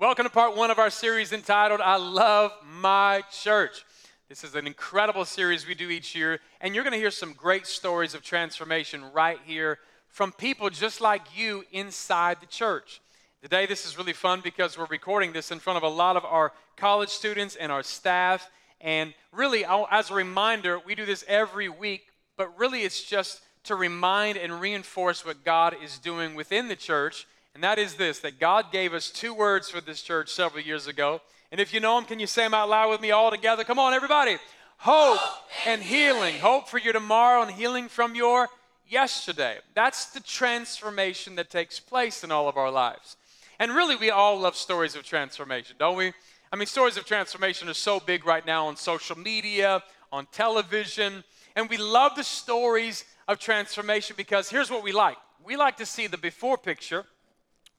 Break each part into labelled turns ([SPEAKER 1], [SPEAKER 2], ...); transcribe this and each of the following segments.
[SPEAKER 1] Welcome to part one of our series entitled I Love My Church. This is an incredible series we do each year, and you're going to hear some great stories of transformation right here from people just like you inside the church. Today, this is really fun because we're recording this in front of a lot of our college students and our staff. And really, as a reminder, we do this every week, but really it's just to remind and reinforce what God is doing within the church and that is this that God gave us two words for this church several years ago. And if you know them, can you say them out loud with me all together? Come on, everybody. Hope, Hope and healing. healing. Hope for your tomorrow and healing from your yesterday. That's the transformation that takes place in all of our lives. And really, we all love stories of transformation, don't we? I mean, stories of transformation are so big right now on social media, on television, and we love the stories of transformation because here's what we like we like to see the before picture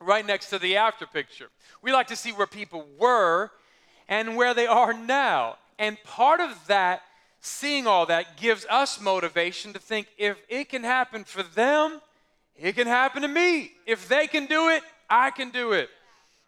[SPEAKER 1] right next to the after picture. We like to see where people were and where they are now. And part of that, seeing all that, gives us motivation to think if it can happen for them, it can happen to me. If they can do it, I can do it.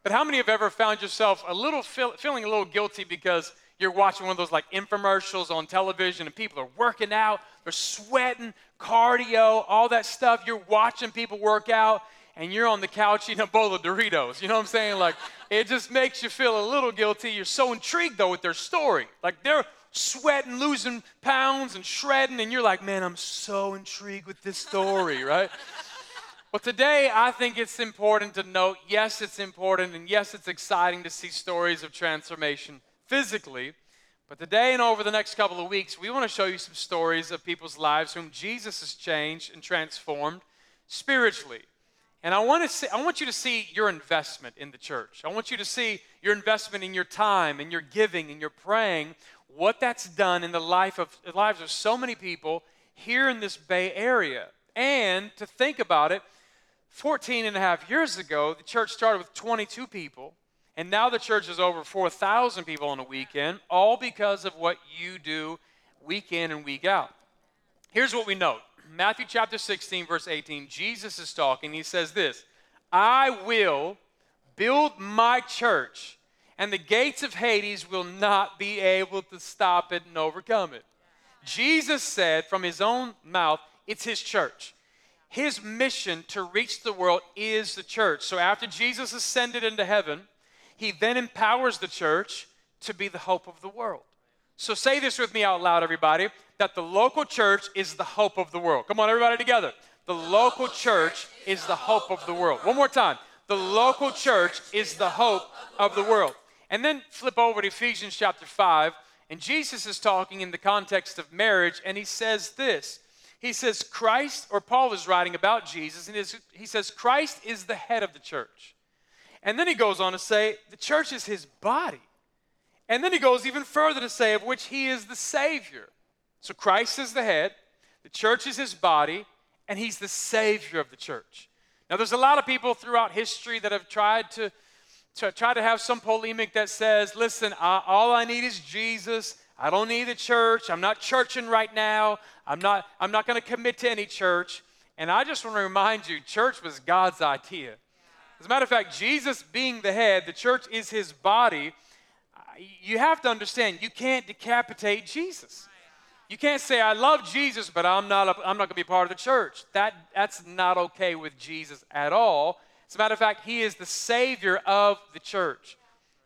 [SPEAKER 1] But how many have ever found yourself a little feel, feeling a little guilty because you're watching one of those like infomercials on television and people are working out, they're sweating, cardio, all that stuff. You're watching people work out and you're on the couch eating a bowl of Doritos. You know what I'm saying? Like, it just makes you feel a little guilty. You're so intrigued, though, with their story. Like, they're sweating, losing pounds, and shredding, and you're like, man, I'm so intrigued with this story, right? Well, today, I think it's important to note yes, it's important, and yes, it's exciting to see stories of transformation physically. But today and over the next couple of weeks, we want to show you some stories of people's lives whom Jesus has changed and transformed spiritually. And I want, to see, I want you to see your investment in the church. I want you to see your investment in your time and your giving and your praying, what that's done in the life of the lives of so many people here in this Bay Area. And to think about it, 14 and a half years ago, the church started with 22 people, and now the church is over 4,000 people on a weekend, all because of what you do week in and week out. Here's what we note Matthew chapter 16, verse 18, Jesus is talking. He says this I will build my church, and the gates of Hades will not be able to stop it and overcome it. Jesus said from his own mouth, it's his church. His mission to reach the world is the church. So after Jesus ascended into heaven, he then empowers the church to be the hope of the world. So say this with me out loud, everybody that the local church is the hope of the world. Come on, everybody together. The local church is the hope of the world. One more time. The local church is the hope of the world. And then flip over to Ephesians chapter 5, and Jesus is talking in the context of marriage, and he says this. He says, Christ, or Paul is writing about Jesus, and he says, Christ is the head of the church. And then he goes on to say, the church is his body. And then he goes even further to say, of which he is the Savior. So Christ is the head, the church is his body, and he's the savior of the church. Now, there's a lot of people throughout history that have tried to, to try to have some polemic that says, listen, uh, all I need is Jesus. I don't need the church. I'm not churching right now. I'm not, I'm not going to commit to any church. And I just want to remind you, church was God's idea. As a matter of fact, Jesus being the head, the church is his body. You have to understand, you can't decapitate Jesus. You can't say, I love Jesus, but I'm not, a, I'm not going to be part of the church. That, that's not okay with Jesus at all. As a matter of fact, he is the Savior of the church.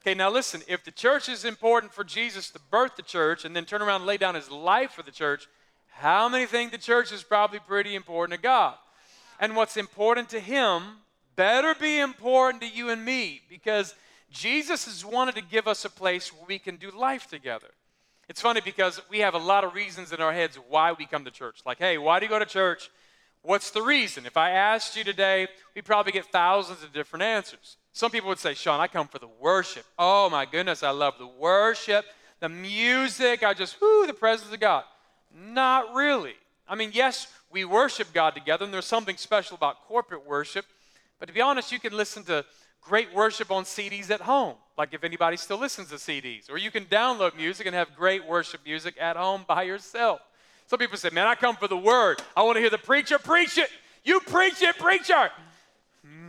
[SPEAKER 1] Okay, now listen, if the church is important for Jesus to birth the church and then turn around and lay down his life for the church, how many think the church is probably pretty important to God? And what's important to him better be important to you and me because Jesus has wanted to give us a place where we can do life together. It's funny because we have a lot of reasons in our heads why we come to church. Like, hey, why do you go to church? What's the reason? If I asked you today, we'd probably get thousands of different answers. Some people would say, Sean, I come for the worship. Oh my goodness, I love the worship, the music. I just, whoo, the presence of God. Not really. I mean, yes, we worship God together, and there's something special about corporate worship. But to be honest, you can listen to great worship on CDs at home, like if anybody still listens to CDs. Or you can download music and have great worship music at home by yourself. Some people say, Man, I come for the word. I want to hear the preacher preach it. You preach it, preacher.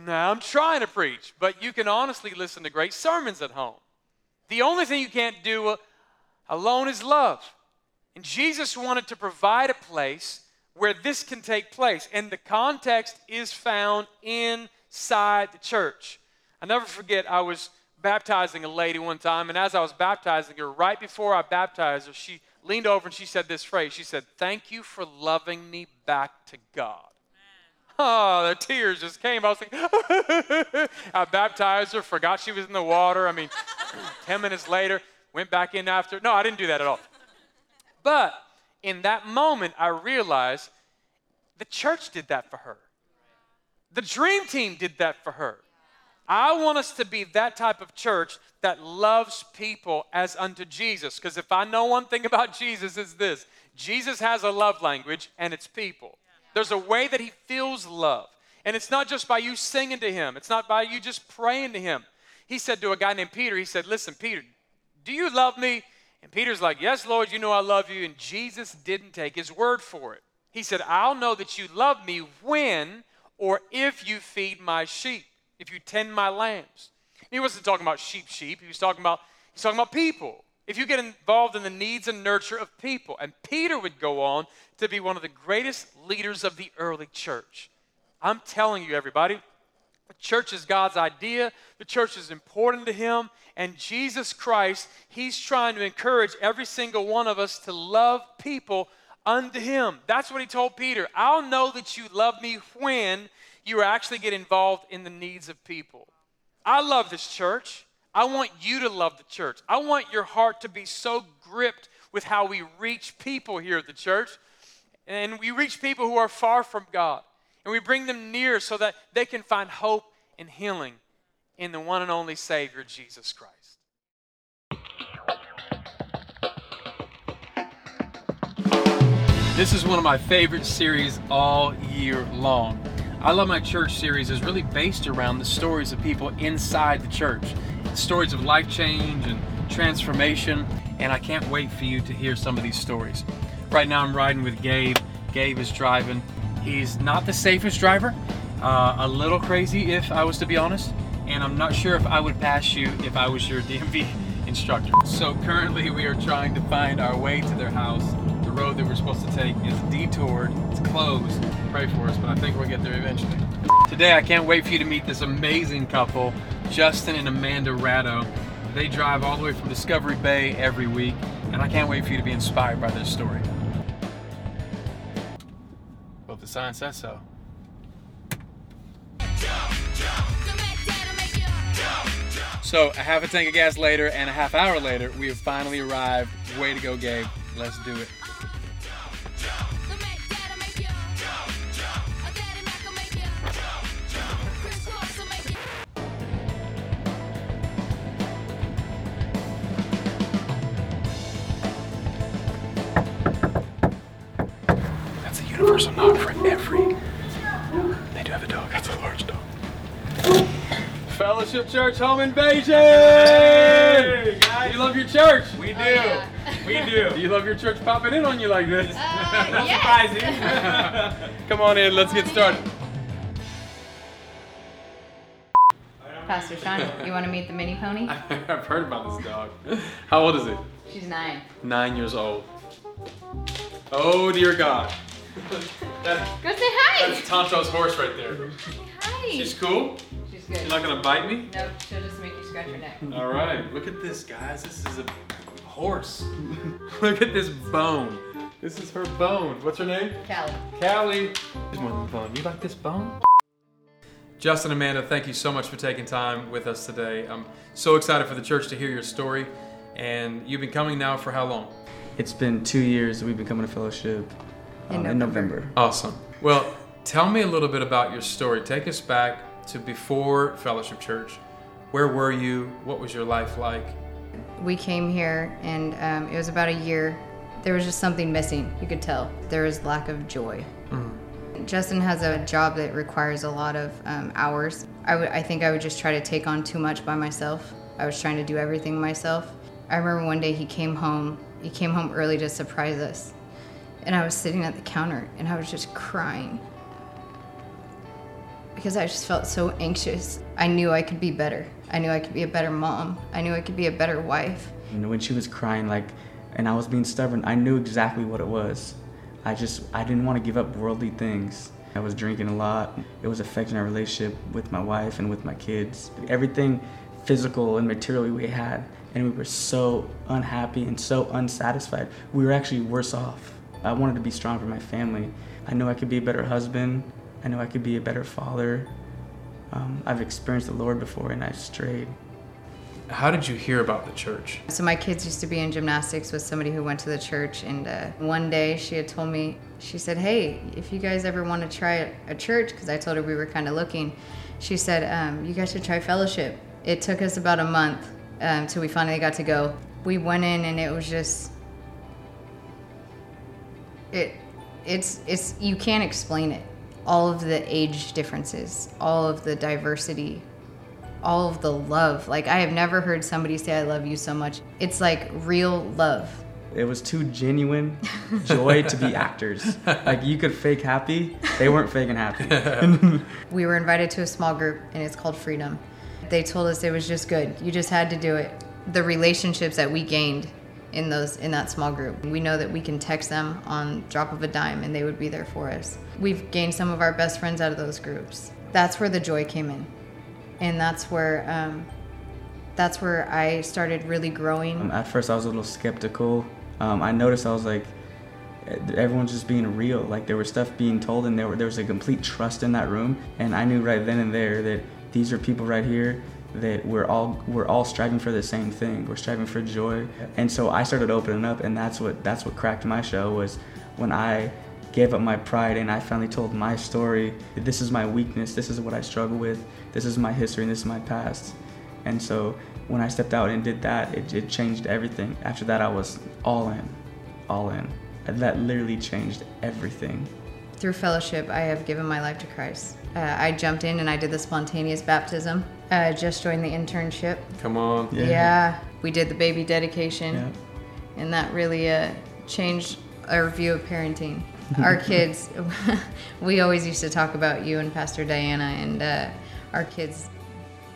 [SPEAKER 1] Now I'm trying to preach, but you can honestly listen to great sermons at home. The only thing you can't do uh, alone is love. And Jesus wanted to provide a place where this can take place. And the context is found inside the church. I never forget, I was baptizing a lady one time, and as I was baptizing her, right before I baptized her, she leaned over and she said this phrase. She said, Thank you for loving me back to God. Oh, the tears just came. I was like, I baptized her, forgot she was in the water. I mean, 10 minutes later, went back in after. No, I didn't do that at all. But in that moment, I realized the church did that for her. The dream team did that for her. I want us to be that type of church that loves people as unto Jesus. Because if I know one thing about Jesus, is this Jesus has a love language, and it's people. There's a way that he feels love. And it's not just by you singing to him, it's not by you just praying to him. He said to a guy named Peter, he said, Listen, Peter, do you love me? And Peter's like, Yes, Lord, you know I love you. And Jesus didn't take his word for it. He said, I'll know that you love me when or if you feed my sheep, if you tend my lambs. He wasn't talking about sheep, sheep. He was talking about, he's talking about people. If you get involved in the needs and nurture of people. And Peter would go on to be one of the greatest leaders of the early church. I'm telling you, everybody, the church is God's idea. The church is important to Him. And Jesus Christ, He's trying to encourage every single one of us to love people unto Him. That's what He told Peter. I'll know that you love me when you actually get involved in the needs of people. I love this church. I want you to love the church. I want your heart to be so gripped with how we reach people here at the church. And we reach people who are far from God. And we bring them near so that they can find hope and healing in the one and only Savior, Jesus Christ. This is one of my favorite series all year long. I Love My Church series is really based around the stories of people inside the church, stories of life change and transformation, and I can't wait for you to hear some of these stories. Right now, I'm riding with Gabe. Gabe is driving He's not the safest driver, uh, a little crazy if I was to be honest, and I'm not sure if I would pass you if I was your DMV instructor. So currently we are trying to find our way to their house. The road that we're supposed to take is detoured, it's closed. Pray for us, but I think we'll get there eventually. Today I can't wait for you to meet this amazing couple, Justin and Amanda Ratto. They drive all the way from Discovery Bay every week, and I can't wait for you to be inspired by their story Well, if the sign says so. So, a half a tank of gas later and a half hour later, we have finally arrived. Way to go, Gabe. Let's do it. Universal knock for every. They do have a dog. That's a large dog. Fellowship Church Home Invasion! Hey, guys. You love your church?
[SPEAKER 2] We do. Oh, yeah. We do.
[SPEAKER 1] Do you love your church popping in on you like this?
[SPEAKER 2] Uh, yes.
[SPEAKER 1] surprising. Come on in, let's get started.
[SPEAKER 3] Pastor Sean, you want to meet the mini pony?
[SPEAKER 1] I've heard about this dog. How old is it?
[SPEAKER 3] She's nine.
[SPEAKER 1] Nine years old. Oh dear God.
[SPEAKER 3] That, Go say hi.
[SPEAKER 1] That's Tonto's horse right there.
[SPEAKER 3] Say Hi.
[SPEAKER 1] She's cool?
[SPEAKER 3] She's good.
[SPEAKER 1] You're not gonna bite me?
[SPEAKER 3] Nope, she'll just make you scratch her neck.
[SPEAKER 1] All right, look at this, guys. This is a horse. look at this bone. This is her bone. What's her name?
[SPEAKER 3] Callie.
[SPEAKER 1] Callie. There's more than bone. You like this bone? Justin, Amanda, thank you so much for taking time with us today. I'm so excited for the church to hear your story. And you've been coming now for how long?
[SPEAKER 4] It's been two years that we've been coming to fellowship in, uh, in November.
[SPEAKER 1] Awesome. Well, tell me a little bit about your story. Take us back to before Fellowship Church. Where were you? What was your life like?
[SPEAKER 3] We came here, and um, it was about a year. There was just something missing. You could tell there was lack of joy. Mm-hmm. Justin has a job that requires a lot of um, hours. I, w- I think I would just try to take on too much by myself. I was trying to do everything myself. I remember one day he came home. He came home early to surprise us and I was sitting at the counter and I was just crying. because I just felt so anxious. I knew I could be better. I knew I could be a better mom. I knew I could be a better wife.
[SPEAKER 4] And when she was crying, like, and I was being stubborn, I knew exactly what it was. I just, I didn't want to give up worldly things. I was drinking a lot. It was affecting our relationship with my wife and with my kids. Everything physical and material we had, and we were so unhappy and so unsatisfied. We were actually worse off. I wanted to be strong for my family. I knew I could be a better husband. I knew I could be a better father. Um, I've experienced the Lord before and I've strayed.
[SPEAKER 5] How did you hear about the church?
[SPEAKER 3] So my kids used to be in gymnastics with somebody who went to the church, and uh, one day she had told me, she said, "Hey, if you guys ever want to try a church, because I told her we were kind of looking, she said um, you guys should try fellowship." It took us about a month um, till we finally got to go. We went in, and it was just it. It's it's you can't explain it. All of the age differences, all of the diversity all of the love. Like I have never heard somebody say I love you so much. It's like real love.
[SPEAKER 4] It was too genuine joy to be actors. Like you could fake happy, they weren't faking happy.
[SPEAKER 3] we were invited to a small group and it's called Freedom. They told us it was just good. You just had to do it. The relationships that we gained in those in that small group. We know that we can text them on drop of a dime and they would be there for us. We've gained some of our best friends out of those groups. That's where the joy came in and that's where um, that's where I started really growing.
[SPEAKER 4] Um, at first, I was a little skeptical. Um, I noticed I was like, everyone's just being real. Like there was stuff being told, and there were, there was a complete trust in that room. And I knew right then and there that these are people right here that we're all we're all striving for the same thing. We're striving for joy. And so I started opening up, and that's what that's what cracked my show was when I gave up my pride and I finally told my story. This is my weakness. This is what I struggle with. This is my history and this is my past. And so when I stepped out and did that, it, it changed everything. After that, I was all in, all in. And that literally changed everything.
[SPEAKER 3] Through fellowship, I have given my life to Christ. Uh, I jumped in and I did the spontaneous baptism. Uh, just joined the internship.
[SPEAKER 5] Come on.
[SPEAKER 3] Yeah. yeah. We did the baby dedication. Yeah. And that really uh, changed our view of parenting our kids, we always used to talk about you and Pastor Diana, and uh, our kids,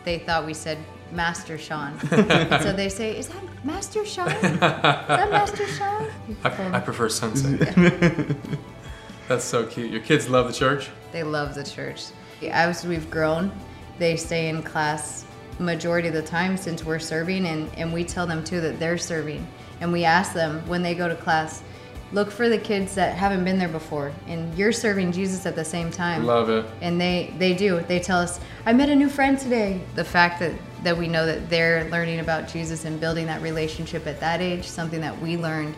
[SPEAKER 3] they thought we said Master Sean. so they say, "Is that Master Sean? Is that Master Sean?"
[SPEAKER 5] I, I prefer Sensei. That's so cute. Your kids love the church.
[SPEAKER 3] They love the church. As we've grown, they stay in class majority of the time since we're serving, and, and we tell them too that they're serving. And we ask them when they go to class, look for the kids that haven't been there before and you're serving jesus at the same time
[SPEAKER 5] love it
[SPEAKER 3] and they they do they tell us i met a new friend today the fact that that we know that they're learning about jesus and building that relationship at that age something that we learned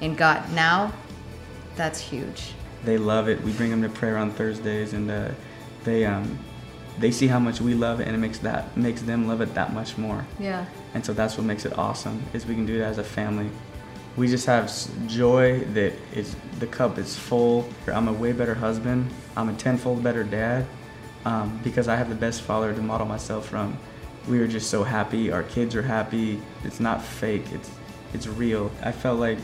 [SPEAKER 3] and got now that's huge
[SPEAKER 4] they love it we bring them to prayer on thursdays and uh, they um they see how much we love it and it makes that makes them love it that much more
[SPEAKER 3] yeah
[SPEAKER 4] and so that's what makes it awesome is we can do it as a family we just have joy that is the cup is full. I'm a way better husband. I'm a tenfold better dad um, because I have the best father to model myself from. We are just so happy. Our kids are happy. It's not fake. It's it's real. I felt like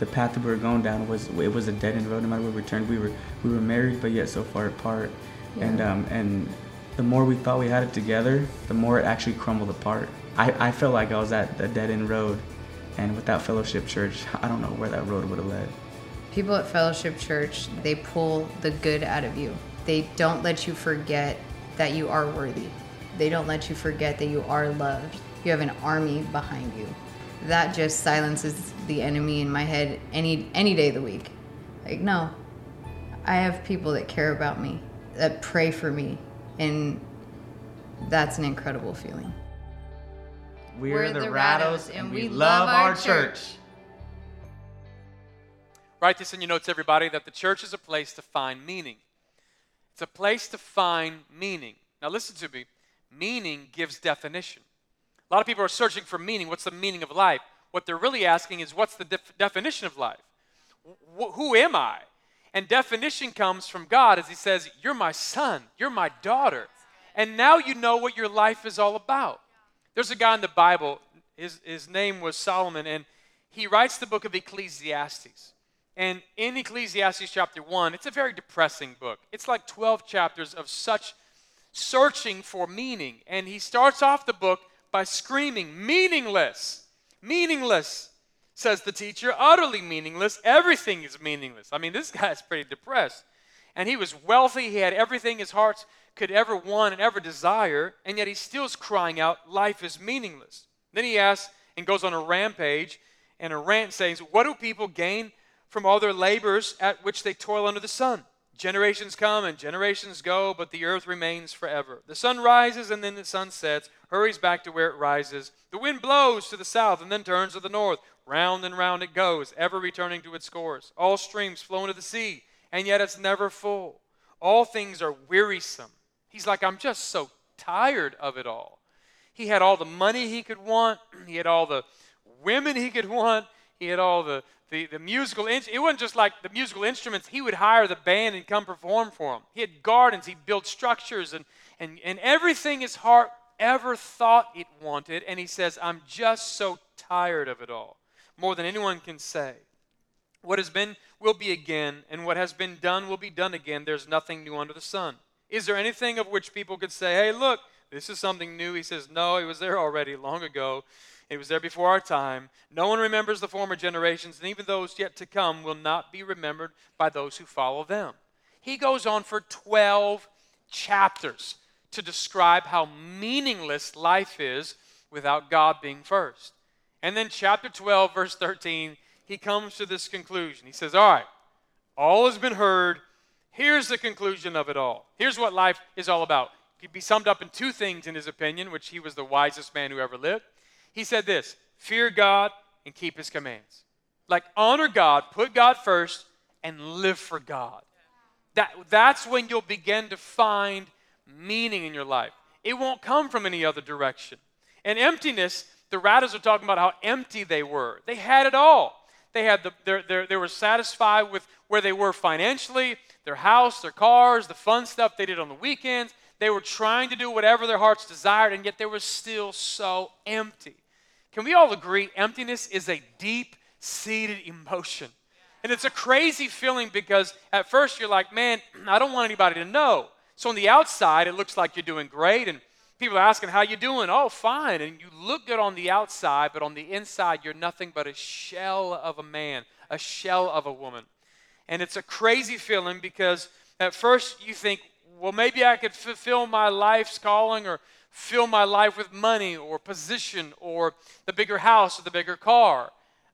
[SPEAKER 4] the path that we were going down was it was a dead end road. No matter where we turned, we were we were married but yet so far apart. Yeah. And um, and the more we thought we had it together, the more it actually crumbled apart. I, I felt like I was at a dead end road and without Fellowship Church, I don't know where that road would have led.
[SPEAKER 3] People at Fellowship Church, they pull the good out of you. They don't let you forget that you are worthy. They don't let you forget that you are loved. You have an army behind you. That just silences the enemy in my head any any day of the week. Like, no. I have people that care about me, that pray for me, and that's an incredible feeling.
[SPEAKER 2] We're, We're the, the Rattos, and we love our church.
[SPEAKER 1] Write this in your notes, everybody, that the church is a place to find meaning. It's a place to find meaning. Now, listen to me. Meaning gives definition. A lot of people are searching for meaning. What's the meaning of life? What they're really asking is, what's the def- definition of life? Wh- who am I? And definition comes from God as He says, You're my son, you're my daughter. And now you know what your life is all about. There's a guy in the Bible, his, his name was Solomon, and he writes the book of Ecclesiastes. And in Ecclesiastes chapter 1, it's a very depressing book. It's like 12 chapters of such searching for meaning. And he starts off the book by screaming, Meaningless! Meaningless! Says the teacher, utterly meaningless. Everything is meaningless. I mean, this guy's pretty depressed. And he was wealthy, he had everything his heart could ever want and ever desire, and yet he still is crying out, Life is meaningless. Then he asks and goes on a rampage and a rant saying, What do people gain from all their labors at which they toil under the sun? Generations come and generations go, but the earth remains forever. The sun rises and then the sun sets, hurries back to where it rises. The wind blows to the south and then turns to the north. Round and round it goes, ever returning to its course. All streams flow into the sea, and yet it's never full. All things are wearisome. He's like, I'm just so tired of it all. He had all the money he could want, he had all the women he could want, he had all the, the, the musical in- it wasn't just like the musical instruments. He would hire the band and come perform for him he had gardens. He built structures and, and, and everything his heart ever thought it wanted. And he says i'm just so tired of it all more than anyone can say. What has been will be again and what has been done will be done again. There's nothing new under the sun. Is there anything of which people could say hey look this is something new? He says no it was there already long ago it was there before our time. No one remembers the former generations, and even those yet to come will not be remembered by those who follow them. He goes on for 12 chapters to describe how meaningless life is without God being first. And then, chapter 12, verse 13, he comes to this conclusion. He says, All right, all has been heard. Here's the conclusion of it all. Here's what life is all about. It could be summed up in two things, in his opinion, which he was the wisest man who ever lived. He said this fear God and keep his commands. Like honor God, put God first, and live for God. That, that's when you'll begin to find meaning in your life. It won't come from any other direction. And emptiness, the Rattos are talking about how empty they were. They had it all. They had the, they're, they're, they were satisfied with where they were financially, their house, their cars, the fun stuff they did on the weekends. They were trying to do whatever their hearts desired, and yet they were still so empty. Can we all agree emptiness is a deep seated emotion? And it's a crazy feeling because at first you're like, man, I don't want anybody to know. So on the outside, it looks like you're doing great, and people are asking, how you doing? Oh, fine. And you look good on the outside, but on the inside, you're nothing but a shell of a man, a shell of a woman. And it's a crazy feeling because at first you think, well, maybe I could fulfill my life's calling or fill my life with money or position or the bigger house or the bigger car.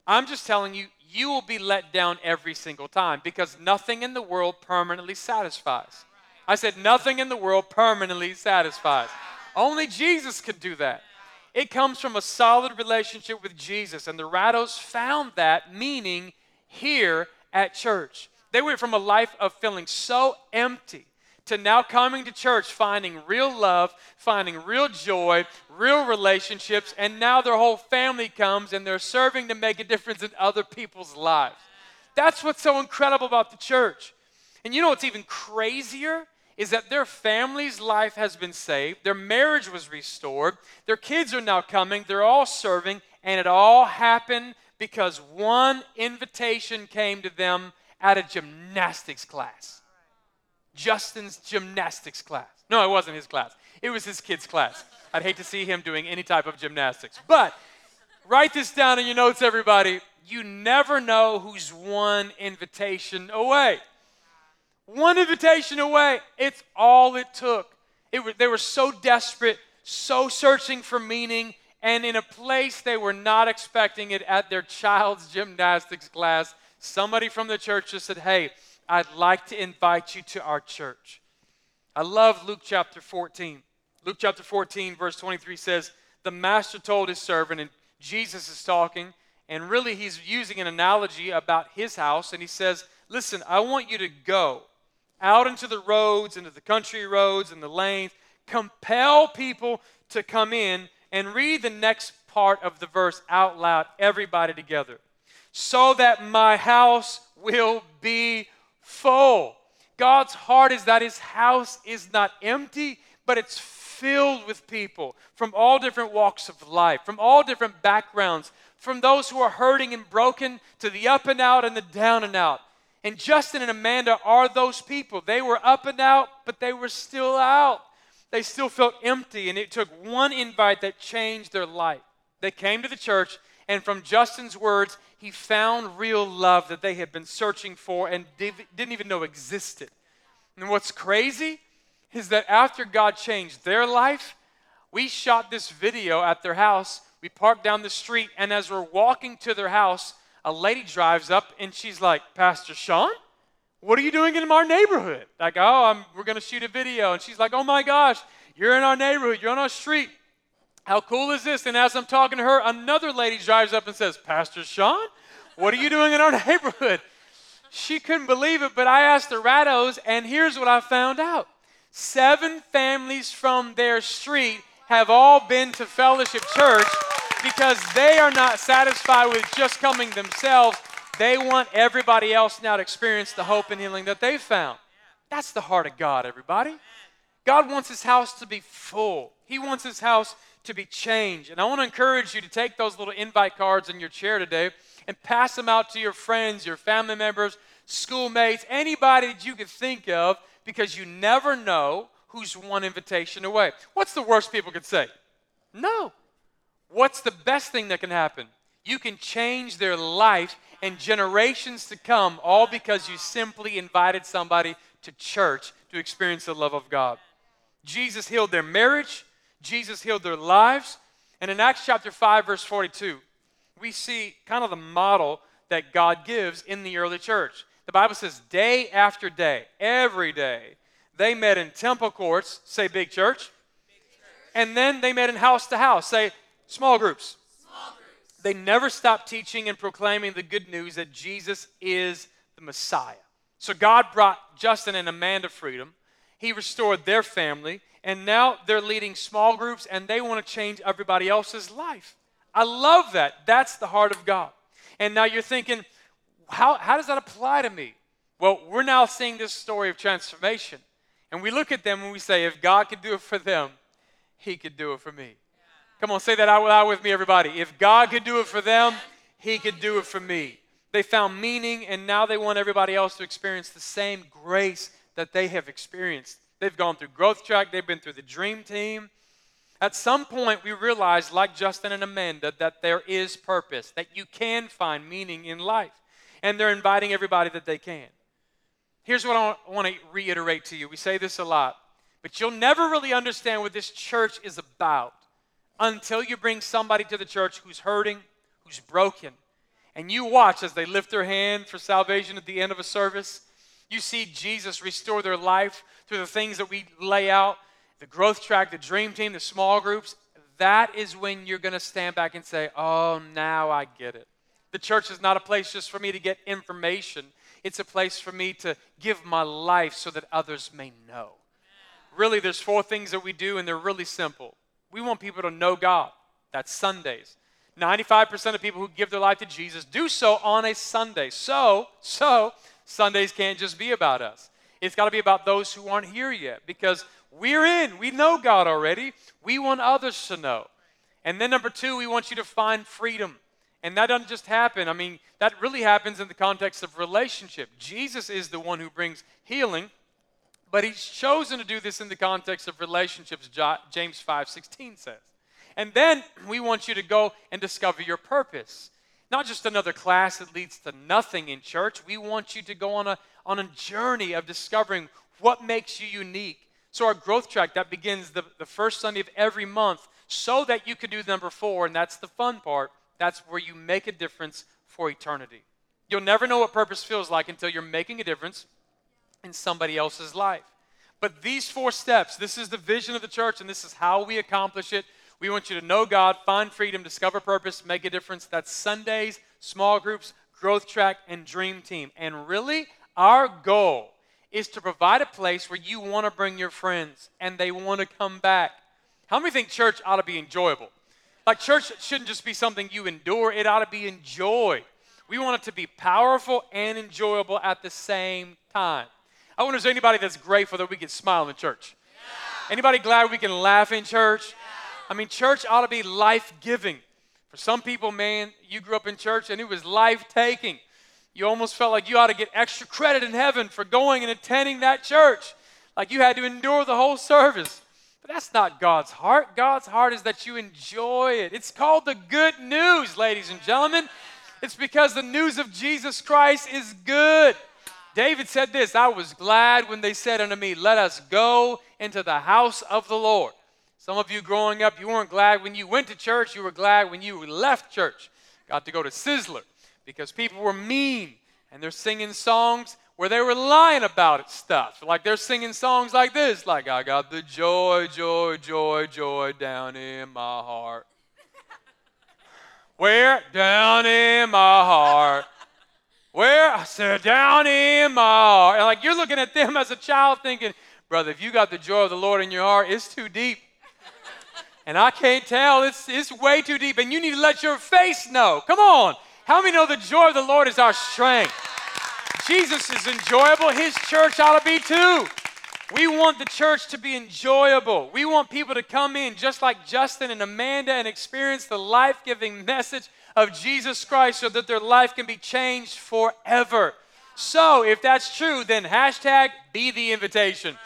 [SPEAKER 1] I'm just telling you, you will be let down every single time because nothing in the world permanently satisfies. I said, nothing in the world permanently satisfies. Only Jesus could do that. It comes from a solid relationship with Jesus, and the Rattos found that meaning here at church. They went from a life of feeling so empty to now coming to church, finding real love, finding real joy, real relationships, and now their whole family comes and they're serving to make a difference in other people's lives. That's what's so incredible about the church. And you know what's even crazier? Is that their family's life has been saved, their marriage was restored, their kids are now coming, they're all serving, and it all happened because one invitation came to them at a gymnastics class. Justin's gymnastics class. No, it wasn't his class, it was his kid's class. I'd hate to see him doing any type of gymnastics. But write this down in your notes, everybody. You never know who's one invitation away. One invitation away. It's all it took. It, they were so desperate, so searching for meaning, and in a place they were not expecting it at their child's gymnastics class. Somebody from the church just said, Hey, I'd like to invite you to our church. I love Luke chapter 14. Luke chapter 14, verse 23 says, The master told his servant, and Jesus is talking, and really he's using an analogy about his house, and he says, Listen, I want you to go out into the roads, into the country roads and the lanes, compel people to come in, and read the next part of the verse out loud, everybody together. So that my house will be full. God's heart is that his house is not empty, but it's filled with people from all different walks of life, from all different backgrounds, from those who are hurting and broken to the up and out and the down and out. And Justin and Amanda are those people. They were up and out, but they were still out. they still felt empty, and it took one invite that changed their life. They came to the church, and from Justin's words, he found real love that they had been searching for and didn't even know existed. And what's crazy is that after God changed their life, we shot this video at their house. We parked down the street, and as we're walking to their house, a lady drives up and she's like, Pastor Sean, what are you doing in our neighborhood? Like, oh, I'm, we're going to shoot a video. And she's like, oh my gosh, you're in our neighborhood, you're on our street. How cool is this? And as I'm talking to her, another lady drives up and says, Pastor Sean, what are you doing in our neighborhood? She couldn't believe it, but I asked the Rattos, and here's what I found out seven families from their street have all been to Fellowship Church because they are not satisfied with just coming themselves. They want everybody else now to experience the hope and healing that they found. That's the heart of God, everybody. God wants his house to be full. He wants his house to be changed. And I want to encourage you to take those little invite cards in your chair today and pass them out to your friends, your family members, schoolmates, anybody that you could think of because you never know who's one invitation away. What's the worst people could say? No. What's the best thing that can happen? You can change their life and generations to come all because you simply invited somebody to church to experience the love of God. Jesus healed their marriage, Jesus healed their lives. And in Acts chapter 5, verse 42, we see kind of the model that God gives in the early church. The Bible says, day after day, every day, they met in temple courts, say big church, big church. and then they met in house to house, say small groups. small groups. They never stopped teaching and proclaiming the good news that Jesus is the Messiah. So God brought Justin and Amanda freedom. He restored their family, and now they're leading small groups and they want to change everybody else's life. I love that. That's the heart of God. And now you're thinking, how, how does that apply to me? Well, we're now seeing this story of transformation. And we look at them and we say, if God could do it for them, He could do it for me. Come on, say that out loud with me, everybody. If God could do it for them, He could do it for me. They found meaning, and now they want everybody else to experience the same grace that they have experienced. They've gone through Growth Track, they've been through the Dream Team. At some point, we realized, like Justin and Amanda, that there is purpose, that you can find meaning in life. And they're inviting everybody that they can. Here's what I want to reiterate to you. We say this a lot, but you'll never really understand what this church is about until you bring somebody to the church who's hurting, who's broken, and you watch as they lift their hand for salvation at the end of a service you see Jesus restore their life through the things that we lay out the growth track, the dream team, the small groups. That is when you're going to stand back and say, Oh, now I get it. The church is not a place just for me to get information, it's a place for me to give my life so that others may know. Really, there's four things that we do, and they're really simple. We want people to know God. That's Sundays. 95% of people who give their life to Jesus do so on a Sunday. So, so Sundays can't just be about us. It's got to be about those who aren't here yet because we're in. We know God already. We want others to know. And then, number two, we want you to find freedom. And that doesn't just happen. I mean, that really happens in the context of relationship. Jesus is the one who brings healing, but he's chosen to do this in the context of relationships, James 5 16 says. And then we want you to go and discover your purpose not just another class that leads to nothing in church. We want you to go on a, on a journey of discovering what makes you unique. So, our growth track that begins the, the first Sunday of every month so that you can do number four, and that's the fun part. That's where you make a difference for eternity. You'll never know what purpose feels like until you're making a difference in somebody else's life. But these four steps, this is the vision of the church, and this is how we accomplish it. We want you to know God, find freedom, discover purpose, make a difference. That's Sundays, small groups, growth track, and dream team. And really, our goal is to provide a place where you want to bring your friends and they want to come back. How many think church ought to be enjoyable? Like, church shouldn't just be something you endure, it ought to be enjoyed. We want it to be powerful and enjoyable at the same time. I wonder, is there's anybody that's grateful that we can smile in church. Yeah. Anybody glad we can laugh in church? Yeah. I mean, church ought to be life giving. For some people, man, you grew up in church and it was life taking. You almost felt like you ought to get extra credit in heaven for going and attending that church. Like you had to endure the whole service. But that's not God's heart. God's heart is that you enjoy it. It's called the good news, ladies and gentlemen. It's because the news of Jesus Christ is good. David said this I was glad when they said unto me, Let us go into the house of the Lord. Some of you growing up, you weren't glad when you went to church, you were glad when you left church. Got to go to Sizzler because people were mean and they're singing songs where they were lying about it stuff. Like they're singing songs like this, like I got the joy, joy, joy, joy down in my heart. Where? Down in my heart. Where? I said, down in my heart. And like you're looking at them as a child thinking, brother, if you got the joy of the Lord in your heart, it's too deep. And I can't tell, it's, it's way too deep. And you need to let your face know. Come on. How many know the joy of the Lord is our strength? Jesus is enjoyable. His church ought to be too. We want the church to be enjoyable. We want people to come in just like Justin and Amanda and experience the life giving message of Jesus Christ so that their life can be changed forever. So, if that's true, then hashtag be the invitation.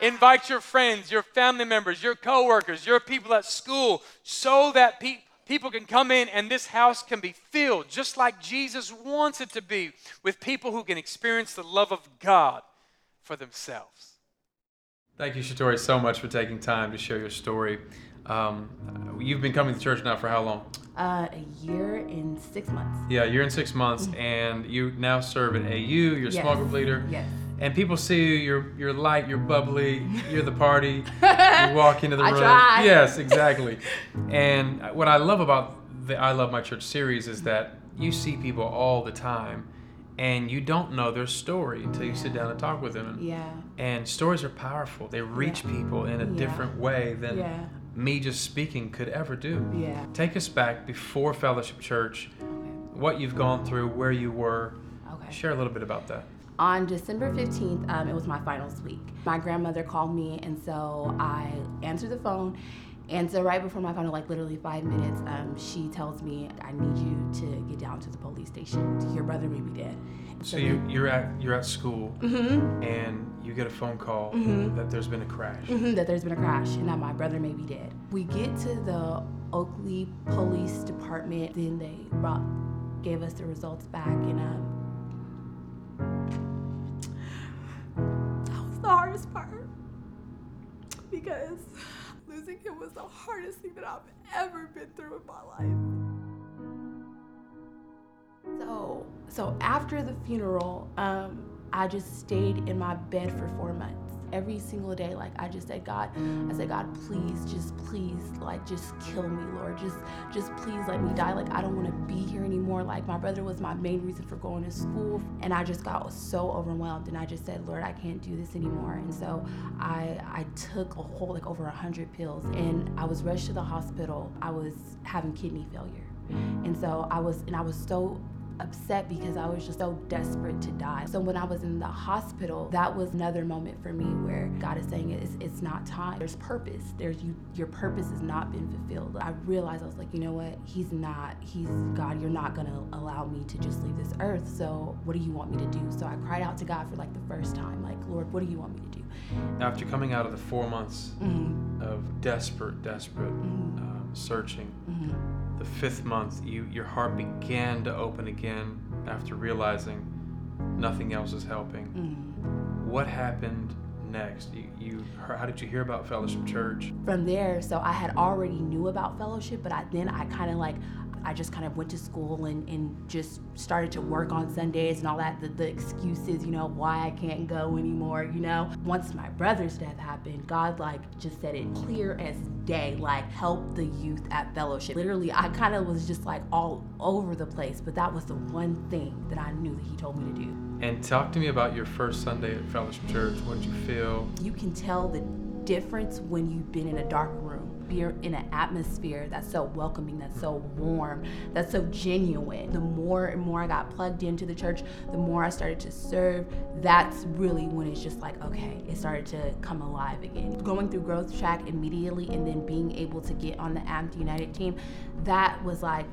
[SPEAKER 1] Invite your friends, your family members, your coworkers, your people at school so that people people can come in and this house can be filled just like Jesus wants it to be with people who can experience the love of God for themselves.
[SPEAKER 5] Thank you, Shatori, so much for taking time to share your story. Um, you've been coming to church now for how long?
[SPEAKER 6] Uh, a year and six months.
[SPEAKER 5] Yeah, a year and six months, mm-hmm. and you now serve at AU. You're a yes. small group leader.
[SPEAKER 6] Yes
[SPEAKER 5] and people see you, you're you're light, you're bubbly, you're the party. you walk into the
[SPEAKER 6] I
[SPEAKER 5] room.
[SPEAKER 6] Try.
[SPEAKER 5] Yes, exactly. and what I love about the I Love My Church series is that you see people all the time and you don't know their story until you sit down and talk with them.
[SPEAKER 6] Yeah.
[SPEAKER 5] And stories are powerful. They reach yeah. people in a yeah. different way than
[SPEAKER 6] yeah.
[SPEAKER 5] me just speaking could ever do.
[SPEAKER 6] Yeah.
[SPEAKER 5] Take us back before Fellowship Church, what you've gone through, where you were.
[SPEAKER 6] Okay.
[SPEAKER 5] Share a little bit about that.
[SPEAKER 6] On December 15th, um, it was my finals week. My grandmother called me, and so I answered the phone. And so right before my final, like literally five minutes, um, she tells me, "I need you to get down to the police station. Your brother may be dead."
[SPEAKER 5] So, so you, you're at you're at school,
[SPEAKER 6] mm-hmm.
[SPEAKER 5] and you get a phone call
[SPEAKER 6] mm-hmm.
[SPEAKER 5] that there's been a crash.
[SPEAKER 6] Mm-hmm, that there's been a crash, and that my brother may be dead. We get to the Oakley Police Department. Then they brought, gave us the results back, and um, the hardest part because losing him was the hardest thing that I've ever been through in my life. So, so after the funeral, um, I just stayed in my bed for four months every single day like i just said god i said god please just please like just kill me lord. Just just please let me die. Like i don't want to be here anymore. Like my brother was my main reason for going to school and i just got so overwhelmed and i just said lord i can't do this anymore. And so i i took a whole like over a hundred pills and i was rushed to the hospital. I was having kidney failure. And so i was and i was so upset because I was just so desperate to die. So when I was in the hospital, that was another moment for me where God is saying it's, it's not time. There's purpose. There's you. Your purpose has not been fulfilled. I realized I was like, you know what? He's not. He's God. You're not gonna allow me to just leave this earth. So what do you want me to do? So I cried out to God for like the first time, like, Lord, what do you want me to do?
[SPEAKER 5] After coming out of the four months
[SPEAKER 6] mm-hmm.
[SPEAKER 5] of desperate, desperate
[SPEAKER 6] mm-hmm.
[SPEAKER 5] um, searching.
[SPEAKER 6] Mm-hmm
[SPEAKER 5] the fifth month, you, your heart began to open again after realizing nothing else is helping.
[SPEAKER 6] Mm.
[SPEAKER 5] What happened next? You, you how did you hear about Fellowship Church?
[SPEAKER 6] From there, so I had already knew about Fellowship, but I then I kind of like I just kind of went to school and, and just started to work on Sundays and all that, the, the excuses, you know, why I can't go anymore, you know. Once my brother's death happened, God like just said it clear as day, like help the youth at fellowship. Literally, I kind of was just like all over the place, but that was the one thing that I knew that he told me to do.
[SPEAKER 5] And talk to me about your first Sunday at Fellowship Church. What did you feel?
[SPEAKER 6] You can tell the difference when you've been in a dark room you're in an atmosphere that's so welcoming, that's so warm, that's so genuine. The more and more I got plugged into the church, the more I started to serve. That's really when it's just like, okay, it started to come alive again. Going through Growth Track immediately and then being able to get on the Amped United team, that was like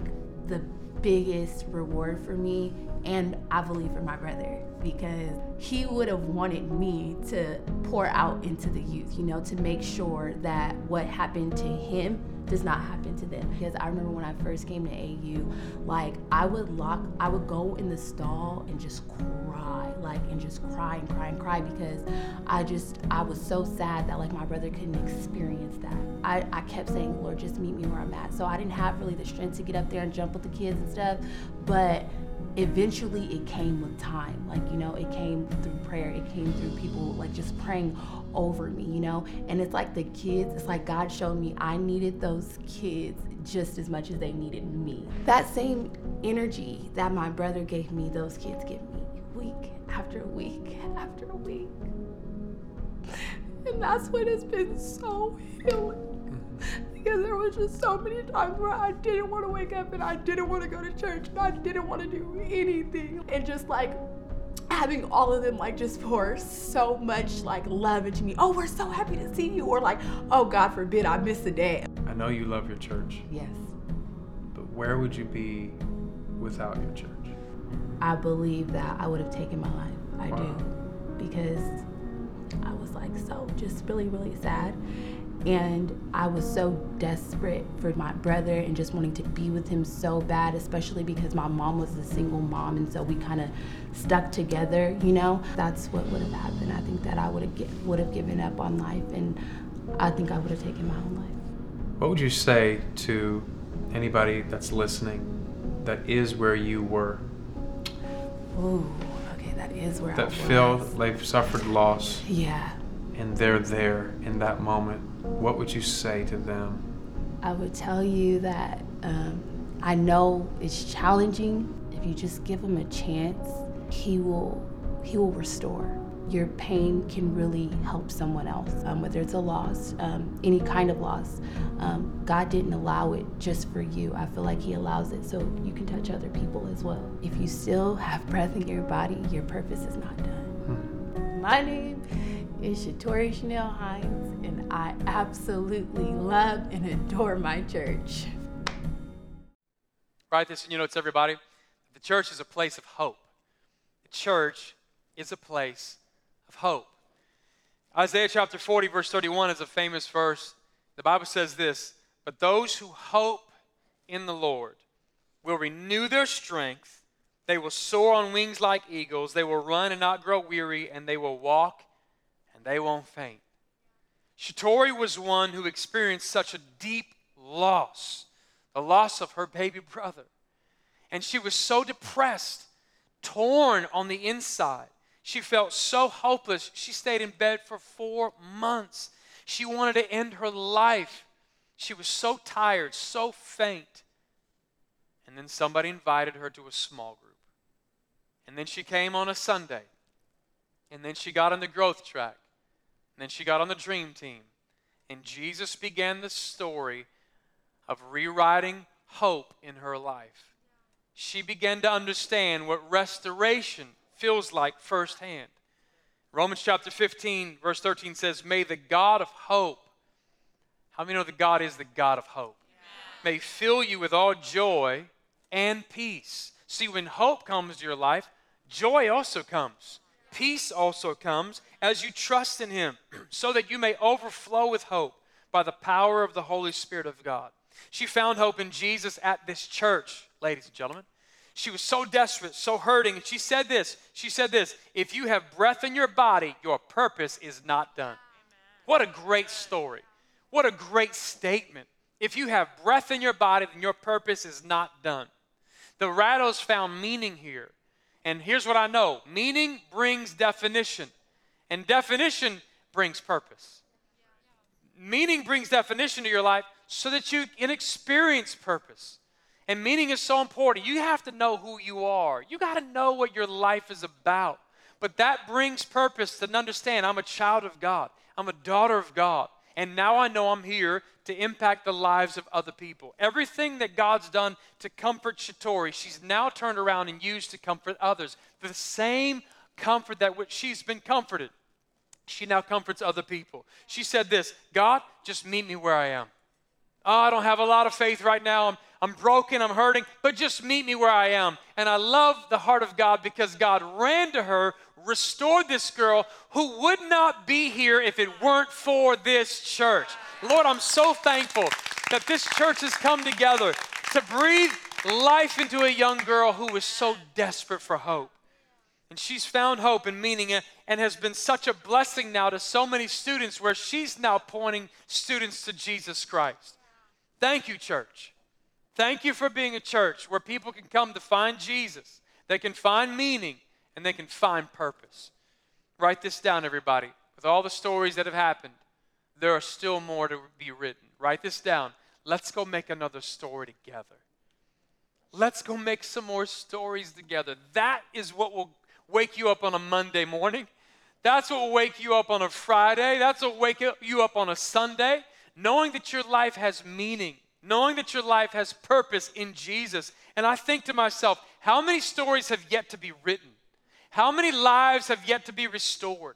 [SPEAKER 6] the biggest reward for me and I believe for my brother because he would have wanted me to pour out into the youth, you know, to make sure that what happened to him does not happen to them. Because I remember when I first came to AU, like I would lock, I would go in the stall and just cry, like, and just cry and cry and cry because I just, I was so sad that like my brother couldn't experience that. I, I kept saying, Lord, just meet me where I'm at. So I didn't have really the strength to get up there and jump with the kids and stuff, but eventually it came with time. Like you know it came through prayer. It came through people like just praying over me you know? And it's like the kids it's like god showed me i needed those kids just as much as they needed me. That same energy that my brother gave me those kids give me week after week after week. And that's what has been so healing mm-hmm. Because there was just so many times where I didn't want to wake up and I didn't want to go to church and I didn't want to do anything. And just like having all of them like just pour so much like love into me. Oh, we're so happy to see you. Or like, oh God forbid I miss a day.
[SPEAKER 5] I know you love your church.
[SPEAKER 6] Yes.
[SPEAKER 5] But where would you be without your church?
[SPEAKER 6] I believe that I would have taken my life. I wow. do. Because I was like so just really, really sad. And I was so desperate for my brother and just wanting to be with him so bad, especially because my mom was a single mom. And so we kind of stuck together, you know? That's what would have happened. I think that I would have would have given up on life and I think I would have taken my own life.
[SPEAKER 5] What would you say to anybody that's listening that is where you were?
[SPEAKER 6] Ooh, okay, that is where
[SPEAKER 5] that
[SPEAKER 6] I was.
[SPEAKER 5] feel they've suffered loss.
[SPEAKER 6] Yeah.
[SPEAKER 5] And they're there in that moment what would you say to them?
[SPEAKER 6] I would tell you that um, I know it's challenging. If you just give him a chance, he will he will restore. Your pain can really help someone else, um, whether it's a loss, um, any kind of loss. Um, God didn't allow it just for you. I feel like He allows it so you can touch other people as well. If you still have breath in your body, your purpose is not done. Hmm. My name is Shatori Chanel Hines, and I absolutely love and adore my church.
[SPEAKER 1] Write this in your notes, everybody. The church is a place of hope. The church is a place of hope. Isaiah chapter 40, verse 31 is a famous verse. The Bible says this But those who hope in the Lord will renew their strength. They will soar on wings like eagles. They will run and not grow weary, and they will walk they won't faint. Shatori was one who experienced such a deep loss, the loss of her baby brother. And she was so depressed, torn on the inside. She felt so hopeless. She stayed in bed for four months. She wanted to end her life. She was so tired, so faint. And then somebody invited her to a small group. And then she came on a Sunday. And then she got on the growth track. And then she got on the dream team. And Jesus began the story of rewriting hope in her life. She began to understand what restoration feels like firsthand. Romans chapter 15, verse 13 says, May the God of hope, how many know that God is the God of hope? Yeah. May fill you with all joy and peace. See, when hope comes to your life, joy also comes peace also comes as you trust in Him, so that you may overflow with hope by the power of the Holy Spirit of God. She found hope in Jesus at this church, ladies and gentlemen. She was so desperate, so hurting. And she said this She said this If you have breath in your body, your purpose is not done. What a great story. What a great statement. If you have breath in your body, then your purpose is not done. The Rattos found meaning here. And here's what I know meaning brings definition, and definition brings purpose. Meaning brings definition to your life so that you can experience purpose. And meaning is so important. You have to know who you are, you got to know what your life is about. But that brings purpose to understand I'm a child of God, I'm a daughter of God. And now I know I'm here to impact the lives of other people. Everything that God's done to comfort Shatori, she's now turned around and used to comfort others. The same comfort that which she's been comforted, she now comforts other people. She said this God, just meet me where I am. Oh, I don't have a lot of faith right now. I'm, I'm broken, I'm hurting, but just meet me where I am. And I love the heart of God because God ran to her, restored this girl who would not be here if it weren't for this church. Lord, I'm so thankful that this church has come together to breathe life into a young girl who was so desperate for hope. And she's found hope and meaning and has been such a blessing now to so many students where she's now pointing students to Jesus Christ. Thank you, church. Thank you for being a church where people can come to find Jesus, they can find meaning, and they can find purpose. Write this down, everybody. With all the stories that have happened, there are still more to be written. Write this down. Let's go make another story together. Let's go make some more stories together. That is what will wake you up on a Monday morning. That's what will wake you up on a Friday. That's what will wake you up on a Sunday. Knowing that your life has meaning, knowing that your life has purpose in Jesus. And I think to myself, how many stories have yet to be written? How many lives have yet to be restored?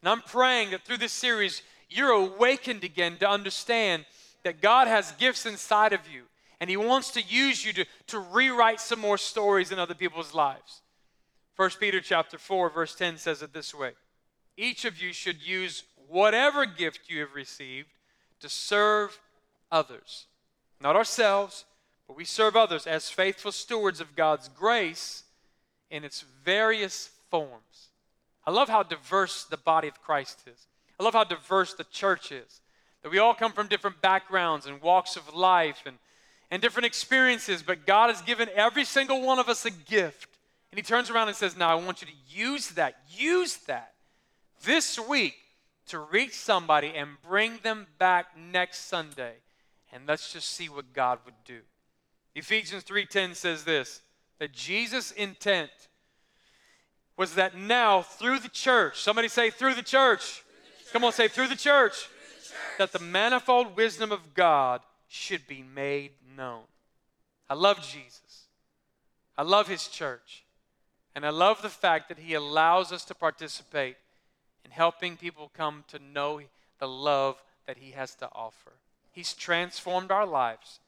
[SPEAKER 1] And I'm praying that through this series, you're awakened again to understand that God has gifts inside of you and He wants to use you to, to rewrite some more stories in other people's lives. 1 Peter chapter 4 verse 10 says it this way. Each of you should use whatever gift you have received to serve others. Not ourselves, but we serve others as faithful stewards of God's grace in its various forms. I love how diverse the body of Christ is. I love how diverse the church is. That we all come from different backgrounds and walks of life and, and different experiences, but God has given every single one of us a gift. And he turns around and says, Now I want you to use that, use that this week to reach somebody and bring them back next Sunday. And let's just see what God would do. Ephesians 3:10 says this that Jesus' intent was that now through the church, somebody say through the church. Through the church. Come on, say through the, church, through the church. That the manifold wisdom of God should be made known. I love Jesus. I love his church. And I love the fact that He allows us to participate in helping people come to know the love that He has to offer. He's transformed our lives,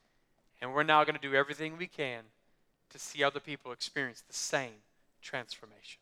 [SPEAKER 1] and we're now going to do everything we can to see other people experience the same transformation.